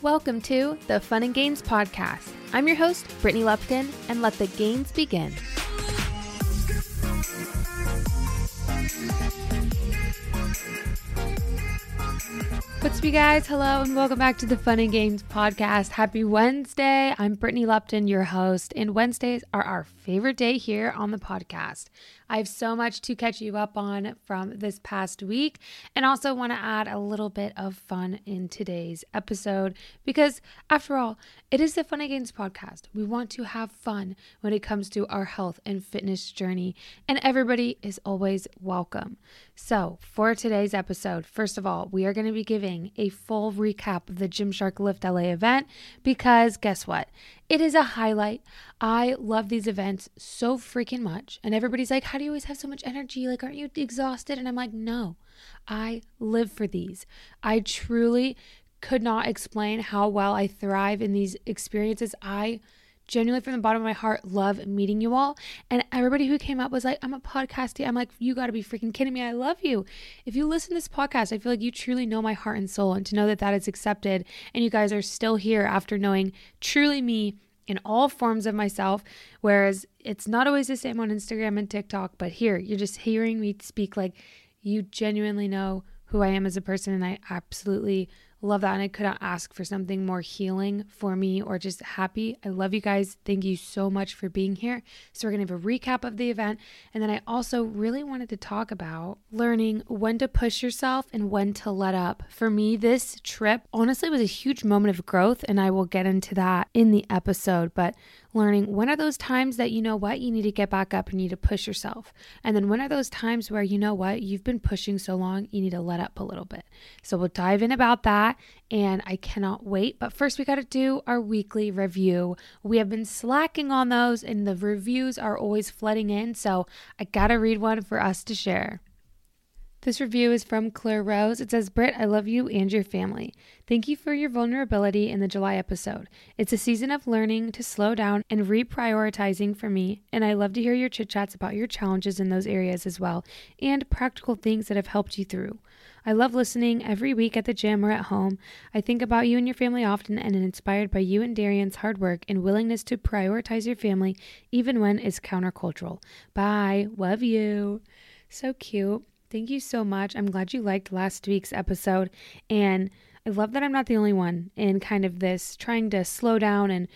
Welcome to the Fun and Gains Podcast. I'm your host, Brittany Lupton, and let the games begin. What's up, you guys? Hello, and welcome back to the Fun and Gains Podcast. Happy Wednesday. I'm Brittany Lupton, your host, and Wednesdays are our favorite day here on the podcast. I have so much to catch you up on from this past week, and also want to add a little bit of fun in today's episode because, after all, it is the Fun and Gains podcast. We want to have fun when it comes to our health and fitness journey, and everybody is always welcome. So, for today's episode, first of all, we are going to be giving a full recap of the Gymshark Lift LA event because guess what? It is a highlight. I love these events so freaking much. And everybody's like, How do you always have so much energy? Like, aren't you exhausted? And I'm like, No, I live for these. I truly could not explain how well I thrive in these experiences. I genuinely from the bottom of my heart love meeting you all. And everybody who came up was like i'm a podcastie i'm like you got to be freaking kidding me. I love you. If you listen to this podcast i feel like you truly know my heart and soul and to know that that is accepted and you guys are still here after knowing truly me in all forms of myself. Whereas it's not always the same on instagram and tiktok but here you're just hearing me speak like you genuinely know who i am as a person and i absolutely Love that. And I couldn't ask for something more healing for me or just happy. I love you guys. Thank you so much for being here. So, we're going to have a recap of the event. And then I also really wanted to talk about learning when to push yourself and when to let up. For me, this trip honestly was a huge moment of growth. And I will get into that in the episode. But learning when are those times that you know what you need to get back up and you need to push yourself? And then when are those times where you know what you've been pushing so long you need to let up a little bit? So we'll dive in about that and i cannot wait. But first we got to do our weekly review. We have been slacking on those and the reviews are always flooding in so i gotta read one for us to share this review is from Claire Rose. It says, Britt, I love you and your family. Thank you for your vulnerability in the July episode. It's a season of learning to slow down and reprioritizing for me, and I love to hear your chit chats about your challenges in those areas as well, and practical things that have helped you through. I love listening every week at the gym or at home. I think about you and your family often and am inspired by you and Darian's hard work and willingness to prioritize your family, even when it's countercultural. Bye. Love you. So cute. Thank you so much. I'm glad you liked last week's episode. And I love that I'm not the only one in kind of this trying to slow down and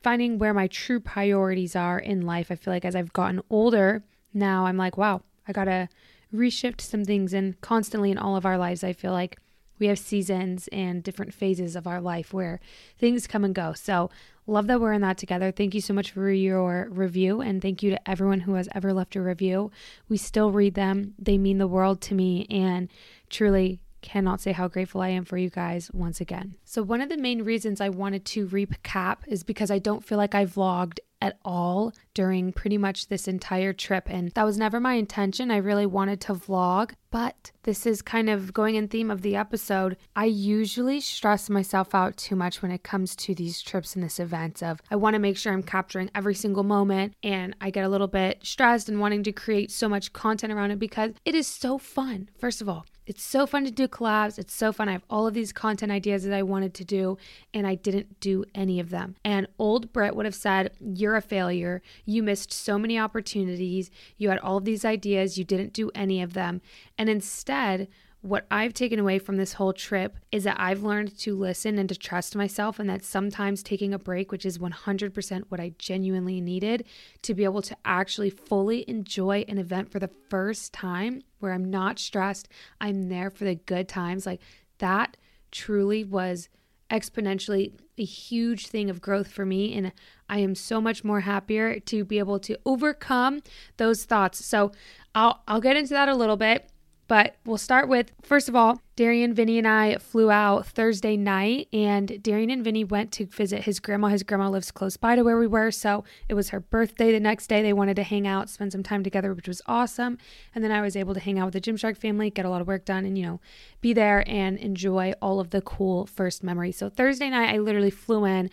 finding where my true priorities are in life. I feel like as I've gotten older, now I'm like, wow, I got to reshift some things. And constantly in all of our lives, I feel like we have seasons and different phases of our life where things come and go. So Love that we're in that together. Thank you so much for your review. And thank you to everyone who has ever left a review. We still read them, they mean the world to me. And truly, cannot say how grateful I am for you guys once again. So, one of the main reasons I wanted to recap is because I don't feel like I vlogged at all during pretty much this entire trip. And that was never my intention. I really wanted to vlog, but this is kind of going in theme of the episode. I usually stress myself out too much when it comes to these trips and this event of I want to make sure I'm capturing every single moment and I get a little bit stressed and wanting to create so much content around it because it is so fun. First of all, it's so fun to do collabs. It's so fun. I have all of these content ideas that I wanted to do, and I didn't do any of them. And old Britt would have said, You're a failure. You missed so many opportunities. You had all of these ideas. You didn't do any of them. And instead, what I've taken away from this whole trip is that I've learned to listen and to trust myself, and that sometimes taking a break, which is 100% what I genuinely needed to be able to actually fully enjoy an event for the first time where I'm not stressed, I'm there for the good times. Like that truly was exponentially a huge thing of growth for me and I am so much more happier to be able to overcome those thoughts. So I'll I'll get into that a little bit. But we'll start with first of all, Darian, Vinny, and I flew out Thursday night, and Darian and Vinny went to visit his grandma. His grandma lives close by to where we were, so it was her birthday the next day. They wanted to hang out, spend some time together, which was awesome. And then I was able to hang out with the Gymshark family, get a lot of work done, and you know, be there and enjoy all of the cool first memories. So Thursday night, I literally flew in,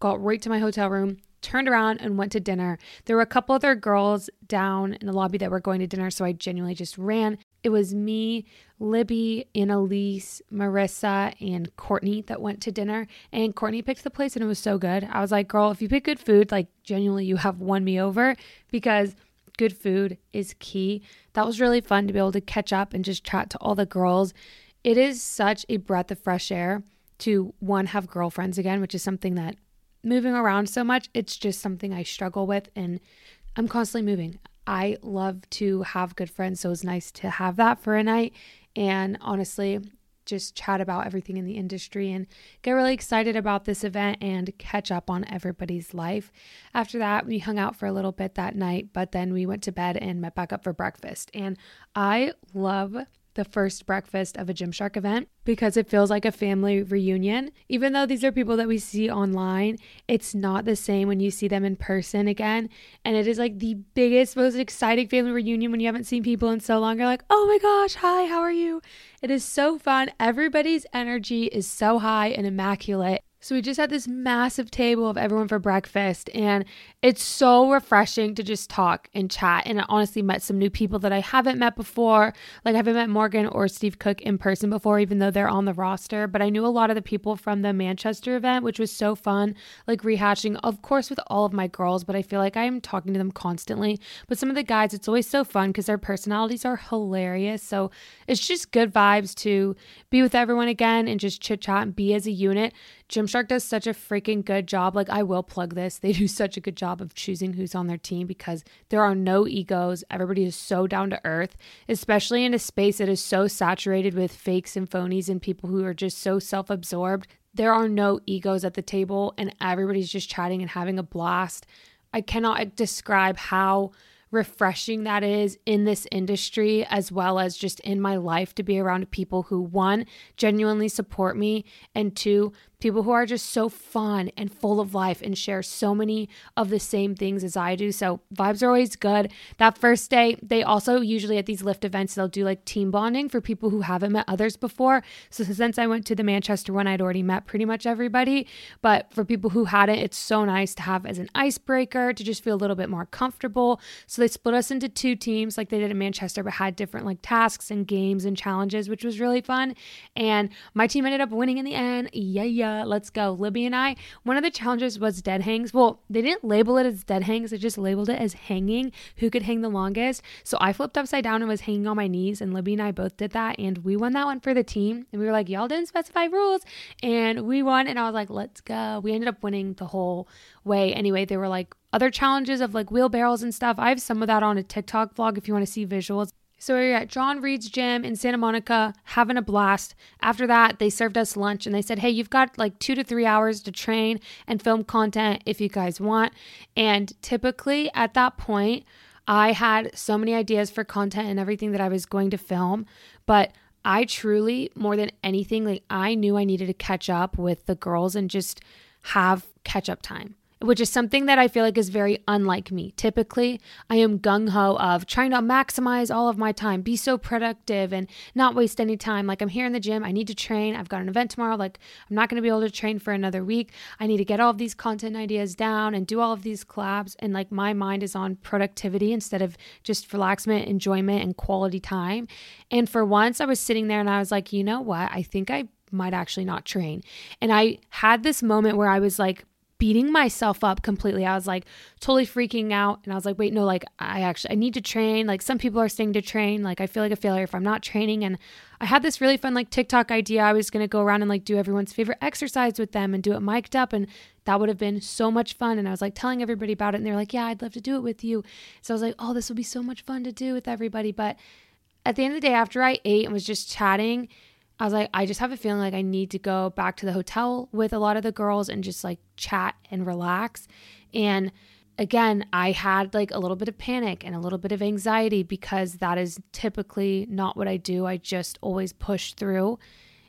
got right to my hotel room, turned around and went to dinner. There were a couple other girls down in the lobby that were going to dinner, so I genuinely just ran it was me, Libby, Annalise, Marissa, and Courtney that went to dinner. And Courtney picked the place and it was so good. I was like, girl, if you pick good food, like genuinely, you have won me over because good food is key. That was really fun to be able to catch up and just chat to all the girls. It is such a breath of fresh air to one, have girlfriends again, which is something that moving around so much, it's just something I struggle with. And I'm constantly moving. I love to have good friends, so it's nice to have that for a night. And honestly, just chat about everything in the industry and get really excited about this event and catch up on everybody's life. After that, we hung out for a little bit that night, but then we went to bed and met back up for breakfast. And I love the first breakfast of a Gymshark event because it feels like a family reunion. Even though these are people that we see online, it's not the same when you see them in person again. And it is like the biggest, most exciting family reunion when you haven't seen people in so long. You're like, oh my gosh, hi, how are you? It is so fun. Everybody's energy is so high and immaculate. So we just had this massive table of everyone for breakfast, and it's so refreshing to just talk and chat. And I honestly met some new people that I haven't met before. Like I haven't met Morgan or Steve Cook in person before, even though they're on the roster. But I knew a lot of the people from the Manchester event, which was so fun. Like rehashing, of course, with all of my girls, but I feel like I'm talking to them constantly. But some of the guys, it's always so fun because their personalities are hilarious. So it's just good vibes to be with everyone again and just chit chat and be as a unit. Gymshark does such a freaking good job. Like, I will plug this. They do such a good job of choosing who's on their team because there are no egos. Everybody is so down to earth, especially in a space that is so saturated with fakes and phonies and people who are just so self absorbed. There are no egos at the table, and everybody's just chatting and having a blast. I cannot describe how refreshing that is in this industry as well as just in my life to be around people who one genuinely support me and two people who are just so fun and full of life and share so many of the same things as I do. So vibes are always good. That first day, they also usually at these lift events, they'll do like team bonding for people who haven't met others before. So since I went to the Manchester one, I'd already met pretty much everybody. But for people who hadn't, it's so nice to have as an icebreaker to just feel a little bit more comfortable. So they split us into two teams like they did in Manchester, but had different like tasks and games and challenges, which was really fun. And my team ended up winning in the end. Yeah, yeah let's go. Libby and I, one of the challenges was dead hangs. Well, they didn't label it as dead hangs, they just labeled it as hanging, who could hang the longest. So I flipped upside down and was hanging on my knees, and Libby and I both did that. And we won that one for the team. And we were like, y'all didn't specify rules. And we won. And I was like, let's go. We ended up winning the whole way. Anyway, they were like, other challenges of like wheelbarrows and stuff. I have some of that on a TikTok vlog if you want to see visuals. So we are at John Reed's gym in Santa Monica having a blast. After that, they served us lunch and they said, Hey, you've got like two to three hours to train and film content if you guys want. And typically at that point, I had so many ideas for content and everything that I was going to film, but I truly, more than anything, like I knew I needed to catch up with the girls and just have catch up time which is something that I feel like is very unlike me. Typically, I am gung ho of trying to maximize all of my time, be so productive, and not waste any time. Like, I'm here in the gym, I need to train. I've got an event tomorrow. Like, I'm not going to be able to train for another week. I need to get all of these content ideas down and do all of these collabs. And like, my mind is on productivity instead of just relaxment, enjoyment, and quality time. And for once, I was sitting there and I was like, you know what? I think I might actually not train. And I had this moment where I was like, beating myself up completely. I was like totally freaking out. And I was like, wait, no, like I actually I need to train. Like some people are saying to train. Like I feel like a failure if I'm not training. And I had this really fun like TikTok idea. I was gonna go around and like do everyone's favorite exercise with them and do it mic'd up. And that would have been so much fun. And I was like telling everybody about it. And they're like, Yeah, I'd love to do it with you. So I was like, Oh, this will be so much fun to do with everybody. But at the end of the day, after I ate and was just chatting, I was like, I just have a feeling like I need to go back to the hotel with a lot of the girls and just like chat and relax. And again, I had like a little bit of panic and a little bit of anxiety because that is typically not what I do. I just always push through.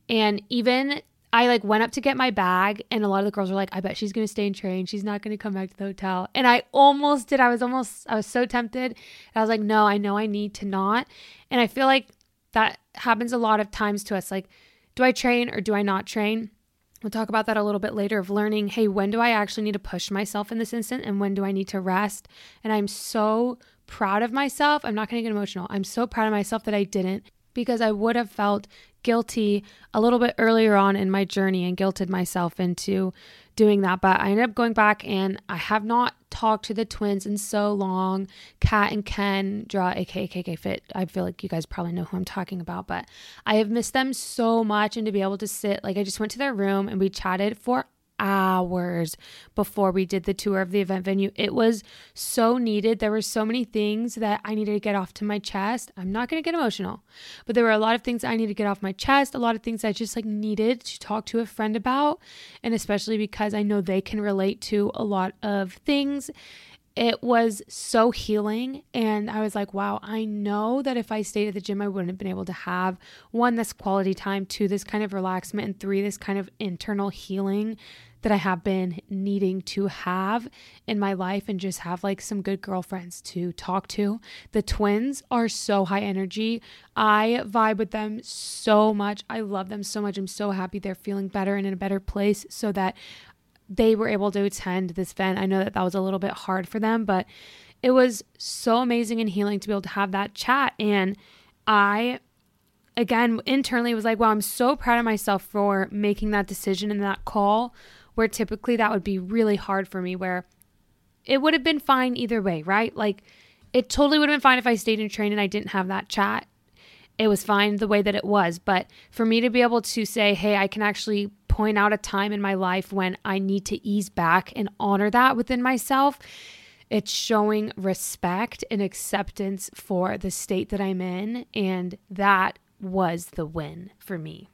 And even I like went up to get my bag and a lot of the girls were like, I bet she's to stay and train. She's not to come back to the hotel. And I almost did. I was almost, I was so tempted. I was like, no, I know I need to not. And I feel like that happens a lot of times to us. Like, do I train or do I not train? We'll talk about that a little bit later of learning, hey, when do I actually need to push myself in this instant and when do I need to rest? And I'm so proud of myself. I'm not going to get emotional. I'm so proud of myself that I didn't because I would have felt guilty a little bit earlier on in my journey and guilted myself into doing that. But I ended up going back and I have not talked to the twins in so long. Kat and Kendra aka KK Fit. I feel like you guys probably know who I'm talking about, but I have missed them so much and to be able to sit like I just went to their room and we chatted for hours before we did the tour of the event venue. It was so needed. There were so many things that I needed to get off to my chest. I'm not going to get emotional, but there were a lot of things I needed to get off my chest, a lot of things I just like needed to talk to a friend about, and especially because I know they can relate to a lot of things it was so healing. And I was like, wow, I know that if I stayed at the gym, I wouldn't have been able to have one, this quality time, two, this kind of relaxment, and three, this kind of internal healing that I have been needing to have in my life and just have like some good girlfriends to talk to. The twins are so high energy. I vibe with them so much. I love them so much. I'm so happy they're feeling better and in a better place so that they were able to attend this event. I know that that was a little bit hard for them, but it was so amazing and healing to be able to have that chat. And I, again, internally was like, wow, I'm so proud of myself for making that decision and that call, where typically that would be really hard for me, where it would have been fine either way, right? Like, it totally would have been fine if I stayed in train and I didn't have that chat. It was fine the way that it was. But for me to be able to say, hey, I can actually point out a time in my life when I need to ease back and honor that within myself. It's showing respect and acceptance for the state that I'm in. And that was the win for me.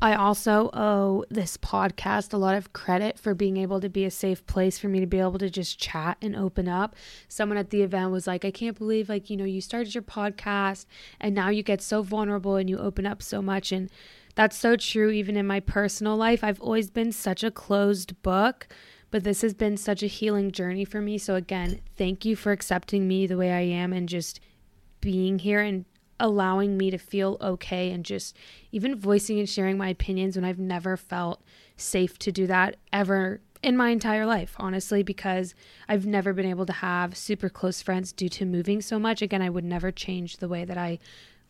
I also owe this podcast a lot of credit for being able to be a safe place for me to be able to just chat and open up. Someone at the event was like, I can't believe, like, you know, you started your podcast and now you get so vulnerable and you open up so much. And that's so true, even in my personal life. I've always been such a closed book, but this has been such a healing journey for me. So, again, thank you for accepting me the way I am and just being here and allowing me to feel okay and just even voicing and sharing my opinions when I've never felt safe to do that ever in my entire life, honestly, because I've never been able to have super close friends due to moving so much. Again, I would never change the way that I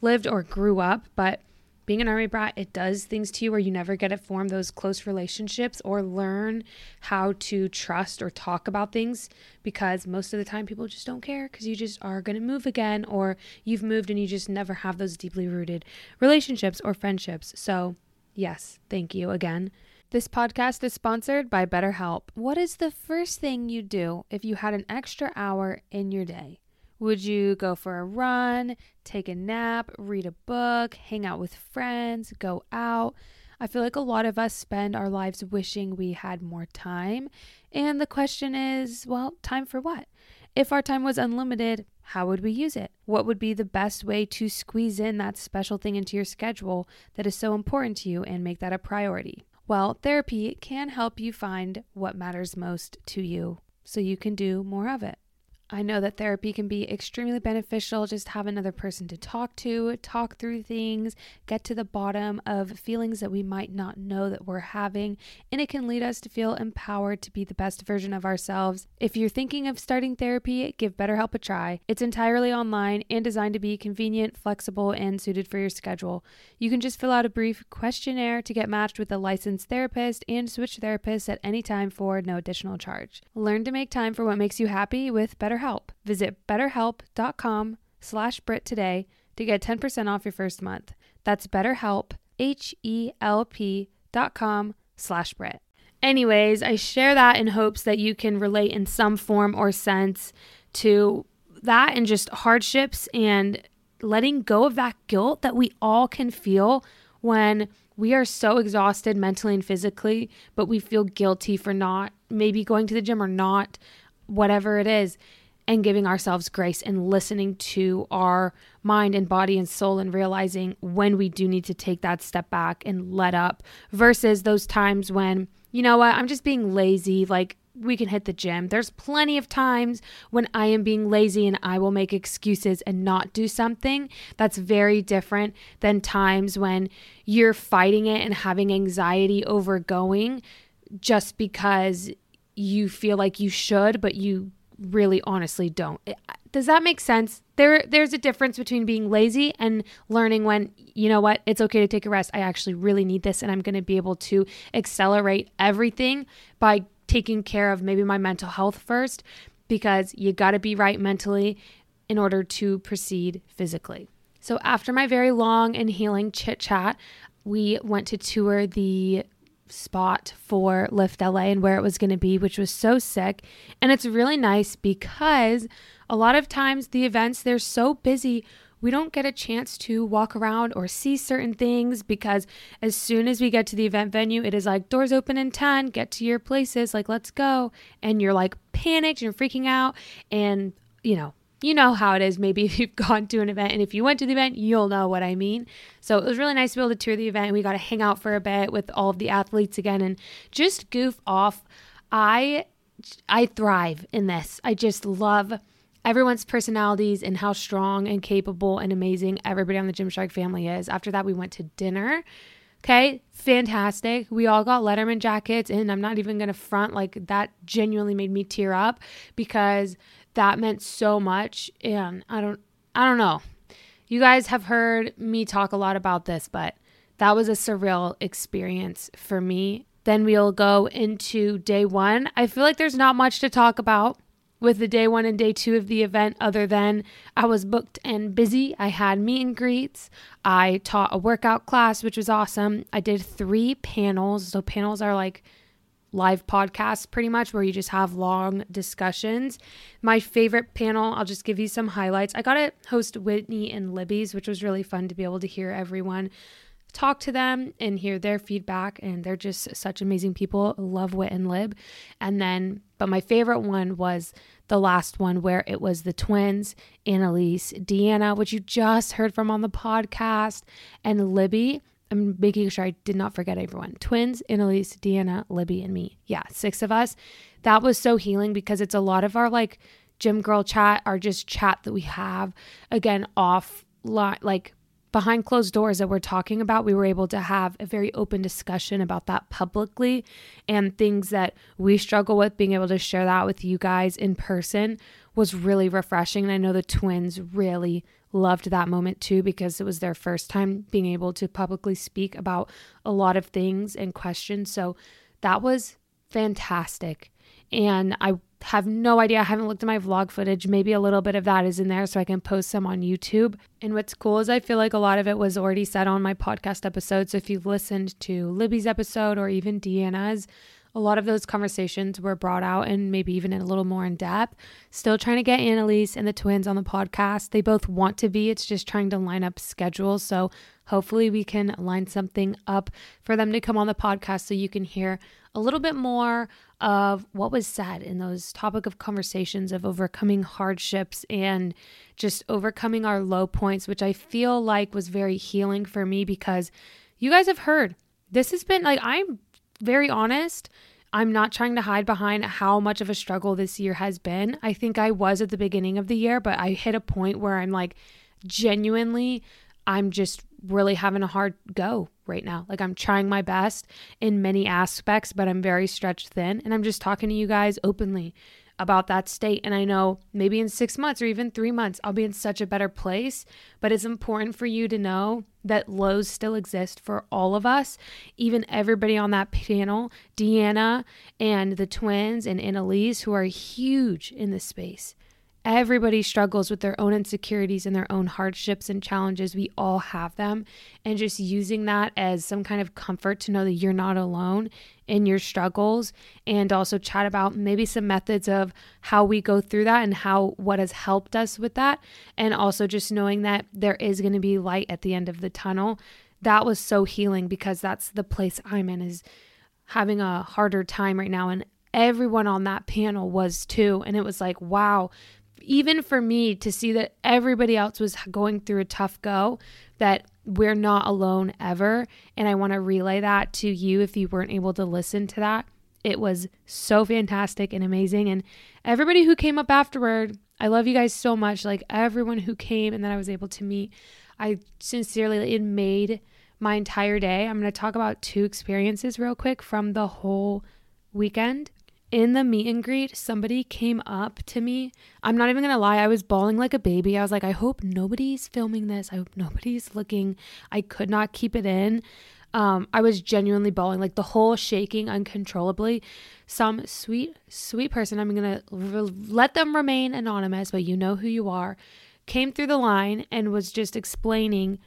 lived or grew up, but being an army brat, it does things to you where you never get to form those close relationships or learn how to trust or talk about things because most of the time people just don't care because you just are going to move again or you've moved and you just never have those deeply rooted relationships or friendships. So, yes, thank you again. This podcast is sponsored by BetterHelp. What is the first thing you'd do if you had an extra hour in your day? Would you go for a run, take a nap, read a book, hang out with friends, go out? I feel like a lot of us spend our lives wishing we had more time. And the question is well, time for what? If our time was unlimited, how would we use it? What would be the best way to squeeze in that special thing into your schedule that is so important to you and make that a priority? Well, therapy can help you find what matters most to you so you can do more of it. I know that therapy can be extremely beneficial. Just have another person to talk to, talk through things, get to the bottom of feelings that we might not know that we're having, and it can lead us to feel empowered to be the best version of ourselves. If you're thinking of starting therapy, give BetterHelp a try. It's entirely online and designed to be convenient, flexible, and suited for your schedule. You can just fill out a brief questionnaire to get matched with a licensed therapist and switch therapists at any time for no additional charge. Learn to make time for what makes you happy with BetterHelp. BetterHelp. Visit betterhelp.com slash Britt today to get 10% off your first month. That's betterhelp, H-E-L-P dot com slash Britt. Anyways, I share that in hopes that you can relate in some form or sense to that and just hardships and letting go of that guilt that we all can feel when we are so exhausted mentally and physically, but we feel guilty for not maybe going to the gym or not, whatever it is and giving ourselves grace and listening to our mind and body and soul and realizing when we do need to take that step back and let up versus those times when, you know what, I'm just being lazy. Like, we can hit the gym. There's plenty of times when I am being lazy and I will make excuses and not do something. That's very different than times when you're fighting it and having anxiety over going just because you feel like you should, but you really honestly don't. Does that make sense? There there's a difference between being lazy and learning when you know what, it's okay to take a rest. I actually really need this and I'm going to be able to accelerate everything by taking care of maybe my mental health first because you got to be right mentally in order to proceed physically. So after my very long and healing chit chat, we went to tour the spot for Lift LA and where it was going to be, which was so sick. And it's really nice because a lot of times the events they're so busy we don't get a chance to walk around or see certain things because as soon as we get to the event venue, it is like doors open in 10, get to your places, like let's go. And you're like panicked and freaking out. And, you know, you know how it is maybe if you've gone to an event and if you went to the event you'll know what i mean. So it was really nice to be able to tour the event. We got to hang out for a bit with all of the athletes again and just goof off. I i thrive in this. I just love everyone's personalities and how strong and capable and amazing everybody on the gymshark family is. After that we went to dinner. Okay, fantastic. We all got Letterman jackets, and I'm not even gonna front like that. Genuinely made me tear up because that meant so much and I don't I don't know. You guys have heard me talk a lot about this, but that was a surreal experience for me. Then we'll go into day 1. I feel like there's not much to talk about with the day 1 and day 2 of the event other than I was booked and busy. I had meet and greets. I taught a workout class which was awesome. I did 3 panels. So panels are like live podcasts pretty much where you just have long discussions. My favorite panel, I'll just give you some highlights. I got to host Whitney and Libby's, which was really fun to be able to hear everyone talk to them and hear their feedback and they're just such amazing people love wit and lib and then but my favorite one was the last one where it was the twins annalise deanna which you just heard from on the podcast and libby I'm making sure I did not forget everyone. Twins, Annalise, Deanna, Libby, and me. Yeah, six of us. That was so healing because it's a lot of our like gym girl chat, our just chat that we have again off like behind closed doors that we're talking about. We were able to have a very open discussion about that publicly and things that we struggle with. Being able to share that with you guys in person was really refreshing. And I know the twins really loved that moment too because it was their first time being able to publicly speak about a lot of things and questions. So that was fantastic. And I have no idea. I haven't looked at my vlog footage. Maybe a little bit of that is in there so I can post some on YouTube. And what's cool is I feel like a lot of it was already said on my podcast episode. So if you've listened to Libby's episode or even Deanna's, a lot of those conversations were brought out and maybe even in a little more in depth. Still trying to get Annalise and the twins on the podcast. They both want to be, it's just trying to line up schedules. So hopefully we can line something up for them to come on the podcast so you can hear a little bit more of what was said in those topic of conversations of overcoming hardships and just overcoming our low points, which I feel like was very healing for me because you guys have heard this has been like I'm very honest. I'm not trying to hide behind how much of a struggle this year has been. I think I was at the beginning of the year, but I hit a point where I'm like, genuinely, I'm just really having a hard go right now. Like, I'm trying my best in many aspects, but I'm very stretched thin. And I'm just talking to you guys openly about that state. And I know maybe in six months or even three months, I'll be in such a better place. But it's important for you to know that lows still exist for all of us, even everybody on that panel, Deanna and the twins and Annalise, who are huge in this space. Everybody struggles with their own insecurities and their own hardships and challenges. We all have them. And just using that as some kind of comfort to know that you're not alone in your struggles and also chat about maybe some methods of how we go through that and how what has helped us with that. And also just knowing that there is going to be light at the end of the tunnel. That was so healing because that's the place I'm in is having a harder time right now. And everyone on that panel was too. And it was like, wow, even for me to see that everybody else was going through a tough go, that we're not alone ever. And I want to relay that to you if you weren't able to listen to that. It was so fantastic and amazing. And everybody who came up afterward, I love you guys so much. Like everyone who came and that I was able to meet, I sincerely, it made my entire day. I'm going to talk about two experiences real quick from the whole weekend. In the meet and greet, somebody came up to me. I'm not even gonna lie, I was bawling like a baby. I was like, I hope nobody's filming this. I hope nobody's looking. I could not keep it in. Um, I was genuinely bawling, like the whole shaking uncontrollably. Some sweet, sweet person, I'm gonna re- let them remain anonymous, but you know who you are, came through the line and was just explaining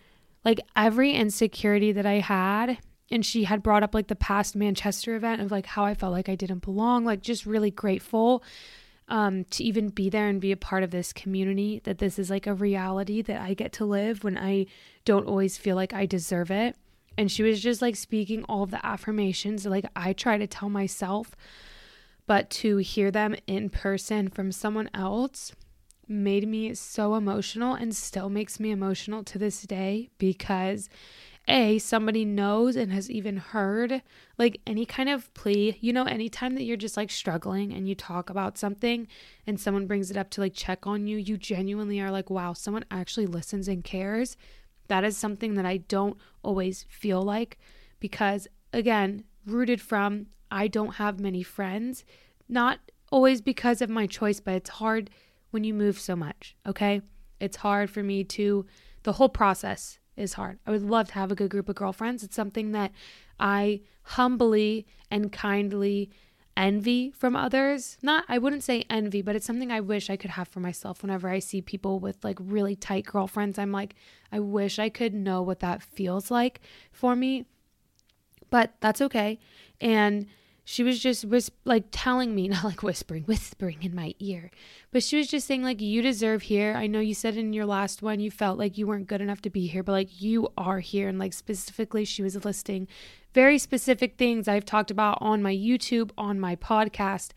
like every insecurity that I had and she had brought up like the past Manchester event of like how I felt like I didn't belong, like just really grateful um, to even be there and be a part of this community, that this is like a reality that I get to live when I don't always feel like I deserve it. And she was just like speaking all the affirmations like I try to tell myself, but to hear them in person from someone else made me so emotional and still makes me emotional to this day because a somebody knows and has even heard like any kind of plea. You know anytime that you're just like struggling and you talk about something and someone brings it up to like check on you you genuinely are like wow someone actually listens and cares. That is something that i don't always feel like because again rooted from i don't have many friends not always because of my choice but it's hard when you move so much okay? It's hard for me to the whole process is hard. I would love to have a good group of girlfriends. It's something that I humbly and kindly envy from others. Not, I wouldn't say envy, but it's something I wish I could have for myself. Whenever I see people with like really tight girlfriends, I'm like, I wish I could know what that feels like for me. But that's okay. And she was just whis- like telling me not like whispering whispering in my ear but she was just saying like you deserve here. I know you said in your last one you felt like you weren't good enough to be here but like you are here and like specifically she was listing very specific things i've talked about on my youtube on my podcast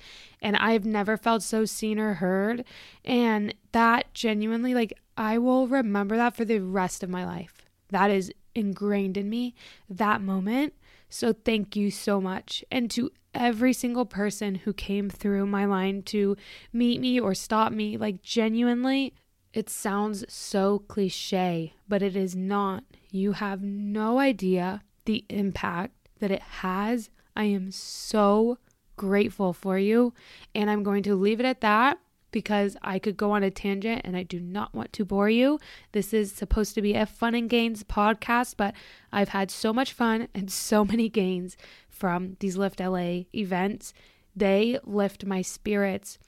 and i've never felt so seen or heard and that genuinely like i will remember that for the rest of my life. That is ingrained in me that moment so thank you so much. And to every single person who came through my line to meet me or stop me, like genuinely, it sounds so cliche, but it is not. You have no idea the impact that it has. I am so grateful for you. And I'm going to leave it at that because I could go on a tangent and I do not want to bore you. This is supposed to be a fun and gains podcast, but I've had so much fun and so many gains from these Lift LA events. They lift my spirits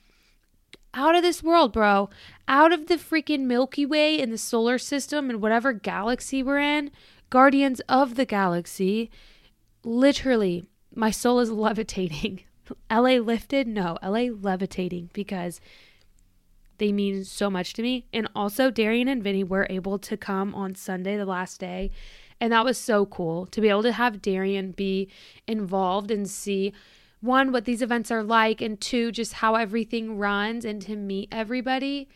out of this world, bro. Out of the freaking Milky Way in the solar system and whatever galaxy we're in, Guardians of the Galaxy. Literally, my soul is levitating. LA lifted? No, LA levitating because they mean so much to me. And also, Darian and Vinny were able to come on Sunday, the last day. And that was so cool to be able to have Darian be involved and see one, what these events are like, and two, just how everything runs and to meet everybody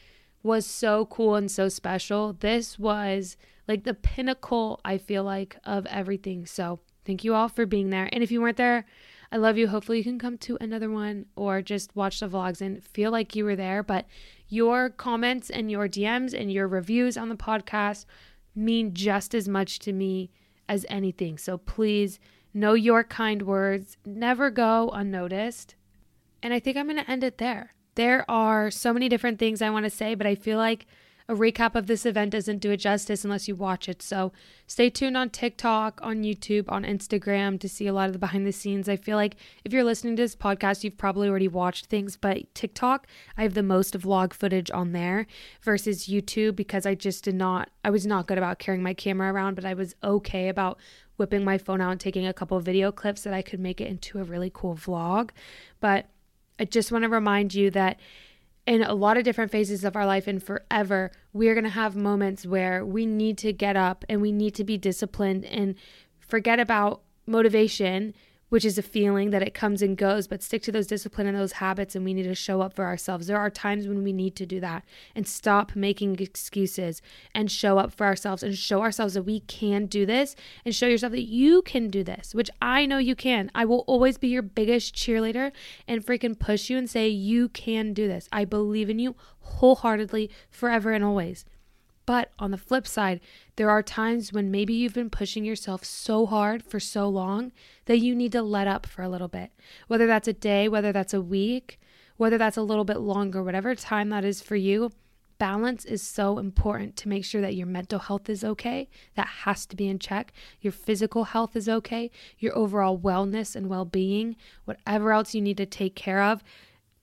was so cool and so special. This was like the pinnacle, I feel like, of everything. So thank you all for being there. And if you weren't there, I love you. Hopefully, you can come to another one or just watch the vlogs and feel like you were there. But your comments and your DMs and your reviews on the podcast mean just as much to me as anything. So please know your kind words, never go unnoticed. And I think I'm going to end it there. There are so many different things I want to say, but I feel like a recap of this event doesn't do it justice unless you watch it. So stay tuned on TikTok, on YouTube, on Instagram to see a lot of the behind the scenes. I feel like if you're listening to this podcast, you've probably already watched things, but TikTok, I have the most vlog footage on there versus YouTube because I just did not, I was not good about carrying my camera around, but I was okay about whipping my phone out and taking a couple of video clips that I could make it into a really cool vlog. But I just want to remind you that in a lot of different phases of our life and forever, we're going to have moments where we need to get up and we need to be disciplined and forget about motivation which is a feeling that it comes and goes, but stick to those discipline and those habits. And we need to show up for ourselves. There are times when we need to do that and stop making excuses and show up for ourselves and show ourselves that we can do this and show yourself that you can do this, which I know you can. I will always be your biggest cheerleader and freaking push you and say, You can do this. I believe in you wholeheartedly, forever and always. But on the flip side, there are times when maybe you've been pushing yourself so hard for so long that you need to let up for a little bit. Whether that's a day, whether that's a week, whether that's a little bit longer, whatever time that is for you, balance is so important to make sure that your mental health is okay. That has to be in check. Your physical health is okay. Your overall wellness and well being, whatever else you need to take care of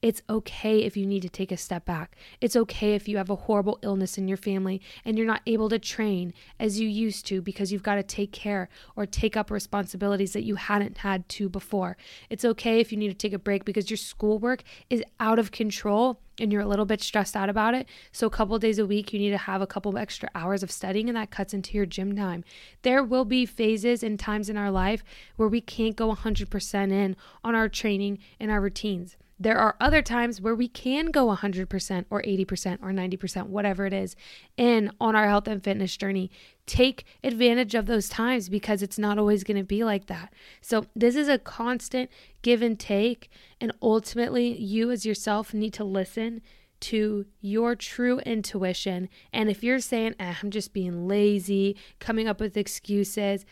it's okay if you need to take a step back. It's okay if you have a horrible illness in your family and you're not able to train as you used to because you've got to take care or take up responsibilities that you hadn't had to before. It's okay if you need to take a break because your schoolwork is out of control and you're a little bit stressed out about it. So, a couple days a week, you need to have a couple extra hours of studying, and that cuts into your gym time. There will be phases and times in our life where we can't go 100% in on our training and our routines. There are other times where we can go 100% or 80% or 90%, whatever it is, in on our health and fitness journey. Take advantage of those times because it's not always going to be like that. So, this is a constant give and take. And ultimately, you as yourself need to listen to your true intuition. And if you're saying, eh, I'm just being lazy, coming up with excuses,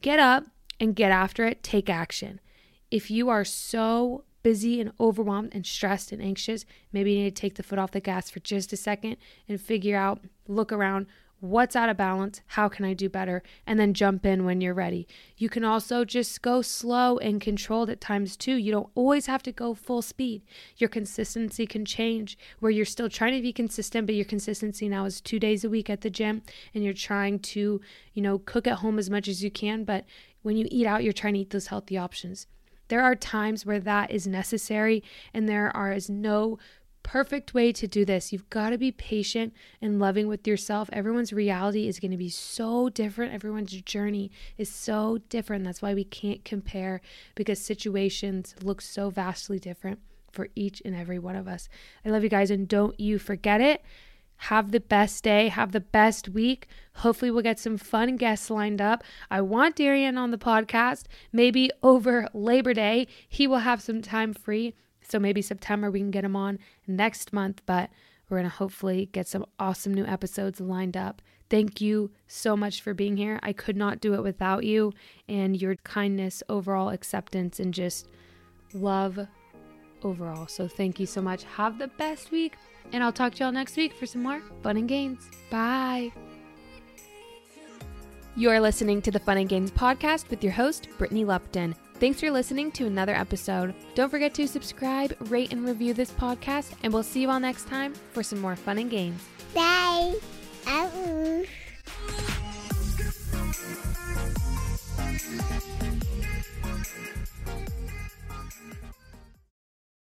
get up and get after it. Take action. If you are so busy and overwhelmed and stressed and anxious, maybe you need to take the foot off the gas for just a second and figure out, look around, what's out of balance, how can I do better, and then jump in when you're ready. You can also just go slow and controlled at times too. You don't always have to go full speed. Your consistency can change where you're still trying to be consistent, but your consistency now is two days a week at the gym and you're trying to, you know, cook at home as much as you can. But when you eat out, you're trying to eat those healthy options. There are times where that is necessary, and there are is no perfect way to do this. You've got to be patient and loving with yourself. Everyone's reality is going to be so different. Everyone's journey is so different. That's why we can't compare because situations look so vastly different for each and every one of us. I love you guys, and don't you forget it. Have the best day, have the best week. Hopefully, we'll get some fun guests lined up. I want Darian on the podcast. Maybe over Labor Day, he will have some time free. So maybe September we can get him on next month, but we're going to hopefully get some awesome new episodes lined up. Thank you so much for being here. I could not do it without you and your kindness, overall acceptance, and just love overall. So thank you so much. Have the best week. And I'll talk to y'all next week for some more fun and games. Bye. You're listening to the Fun and Gains podcast with your host, Brittany Lupton. Thanks for listening to another episode. Don't forget to subscribe, rate, and review this podcast, and we'll see you all next time for some more fun and games. Bye. Uh-uh.